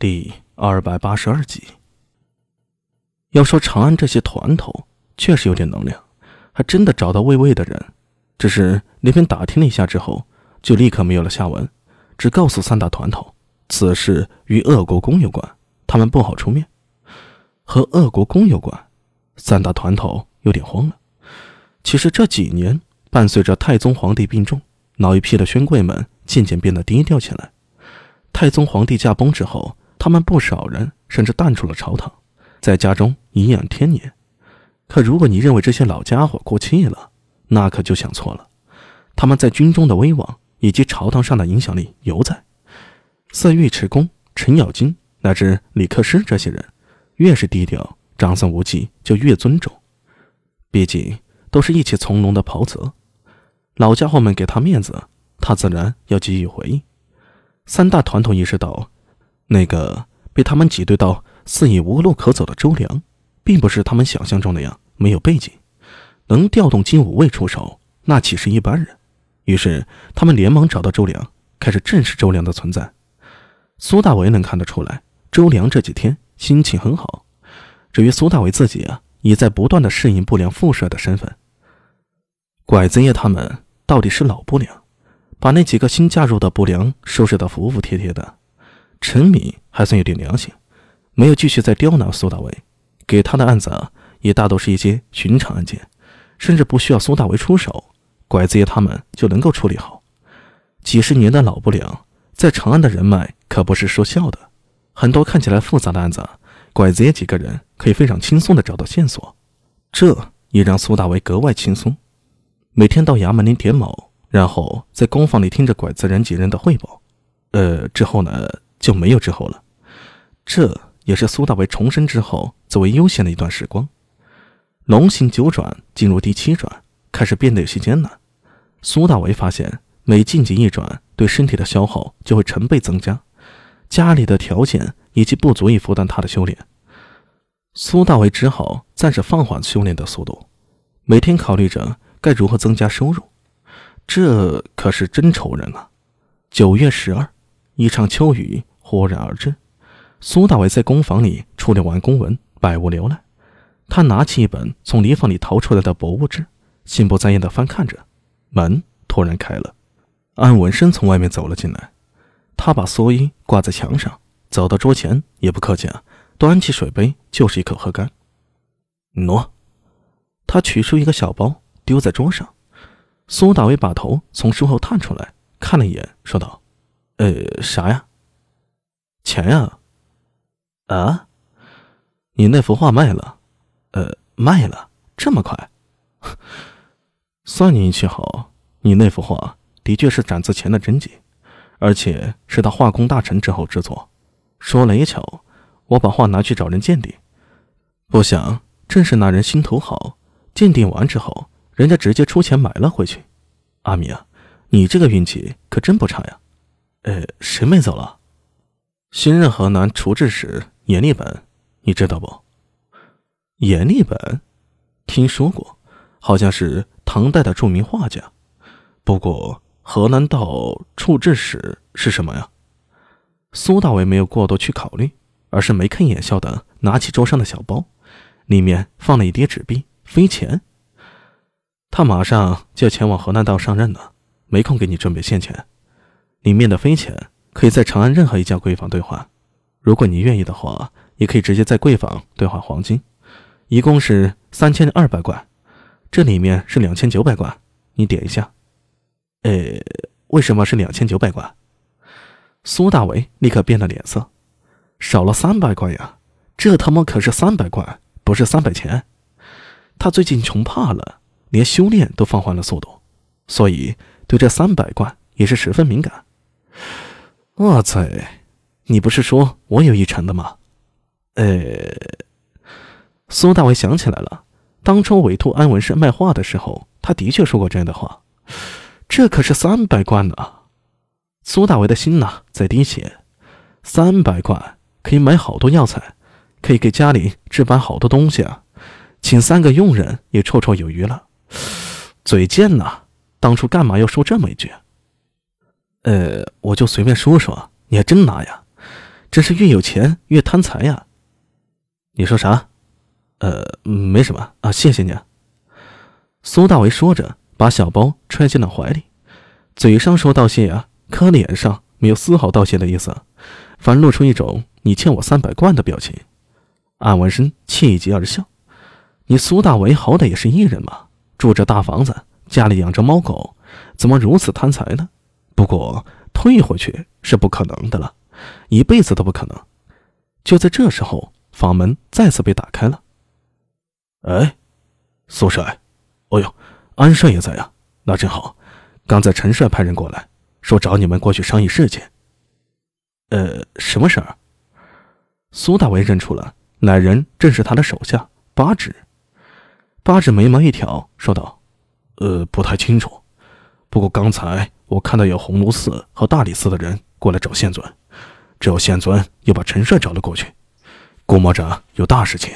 第二百八十二集。要说长安这些团头确实有点能量，还真的找到魏魏的人，只是那边打听了一下之后，就立刻没有了下文，只告诉三大团头，此事与恶国公有关，他们不好出面。和恶国公有关，三大团头有点慌了。其实这几年，伴随着太宗皇帝病重，老一批的宣贵们渐渐变得低调起来。太宗皇帝驾崩之后，他们不少人甚至淡出了朝堂，在家中颐养天年。可如果你认为这些老家伙过气了，那可就想错了。他们在军中的威望以及朝堂上的影响力犹在。似尉迟恭、程咬金乃至李克师这些人，越是低调，长孙无忌就越尊重。毕竟都是一起从龙的袍泽，老家伙们给他面子，他自然要给予回应。三大团统意识到，那个被他们挤兑到肆意无路可走的周良，并不是他们想象中那样没有背景，能调动金五卫出手，那岂是一般人？于是他们连忙找到周良，开始正视周良的存在。苏大为能看得出来，周良这几天心情很好。至于苏大为自己啊，也在不断的适应不良副帅的身份。拐子爷他们到底是老不良。把那几个新加入的不良收拾得服服帖帖的，陈敏还算有点良心，没有继续再刁难苏大为，给他的案子也大都是一些寻常案件，甚至不需要苏大为出手，拐子爷他们就能够处理好。几十年的老不良，在长安的人脉可不是说笑的，很多看起来复杂的案子，拐子爷几个人可以非常轻松地找到线索，这也让苏大为格外轻松，每天到衙门里点卯。然后在工坊里听着拐子人几人的汇报，呃，之后呢就没有之后了。这也是苏大为重生之后最为悠闲的一段时光。龙行九转进入第七转，开始变得有些艰难。苏大为发现每晋级一转，对身体的消耗就会成倍增加，家里的条件以及不足以负担他的修炼。苏大为只好暂时放缓修炼的速度，每天考虑着该如何增加收入。这可是真愁人啊！九月十二，一场秋雨忽然而至。苏大伟在工房里处理完公文，百无聊赖。他拿起一本从泥房里掏出来的博物志，心不在焉地翻看着。门突然开了，安文生从外面走了进来。他把蓑衣挂在墙上，走到桌前，也不客气啊，端起水杯就是一口喝干。喏，他取出一个小包，丢在桌上。苏大伟把头从书后探出来，看了一眼，说道：“呃，啥呀？钱呀？啊？你那幅画卖了？呃，卖了？这么快？算你运气好，你那幅画的确是展字前的真迹，而且是他画工大成之后制作。说来也巧，我把画拿去找人鉴定，不想正是那人心头好，鉴定完之后。”人家直接出钱买了回去，阿米啊，你这个运气可真不差呀！呃，谁没走了？新任河南处置使阎立本，你知道不？阎立本，听说过，好像是唐代的著名画家。不过河南道处置使是什么呀？苏大伟没有过多去考虑，而是眉开眼笑的拿起桌上的小包，里面放了一叠纸币，飞钱。他马上就要前往河南道上任了，没空给你准备现钱。里面的飞钱可以在长安任何一家柜坊兑换，如果你愿意的话，也可以直接在柜坊兑换黄金，一共是三千二百贯。这里面是两千九百贯，你点一下。呃，为什么是两千九百贯？苏大为立刻变了脸色，少了三百贯呀！这他妈可是三百贯，不是三百钱。他最近穷怕了。连修炼都放缓了速度，所以对这三百贯也是十分敏感。哇塞，你不是说我有一成的吗？呃，苏大伟想起来了，当初委托安文生卖画的时候，他的确说过这样的话。这可是三百贯呢！苏大伟的心呐在滴血。三百贯可以买好多药材，可以给家里置办好多东西啊，请三个佣人也绰绰有余了。嘴贱呐！当初干嘛要说这么一句？呃，我就随便说说，你还真拿呀？真是越有钱越贪财呀！你说啥？呃，没什么啊，谢谢你。啊苏大为说着，把小包揣进了怀里，嘴上说道谢呀，可脸上没有丝毫道谢的意思，反露出一种“你欠我三百贯”的表情。安文生气极而笑：“你苏大为好歹也是艺人嘛，住着大房子，家里养着猫狗，怎么如此贪财呢？不过退回去是不可能的了。”一辈子都不可能。就在这时候，房门再次被打开了。哎，苏帅，哦呦，安帅也在呀，那正好。刚才陈帅派人过来，说找你们过去商议事情。呃，什么事儿？苏大为认出了来人正是他的手下八指。八指眉毛一挑，说道：“呃，不太清楚。不过刚才我看到有鸿胪寺和大理寺的人过来找县尊。”之后县尊又把陈帅找了过去，估摸着有大事情。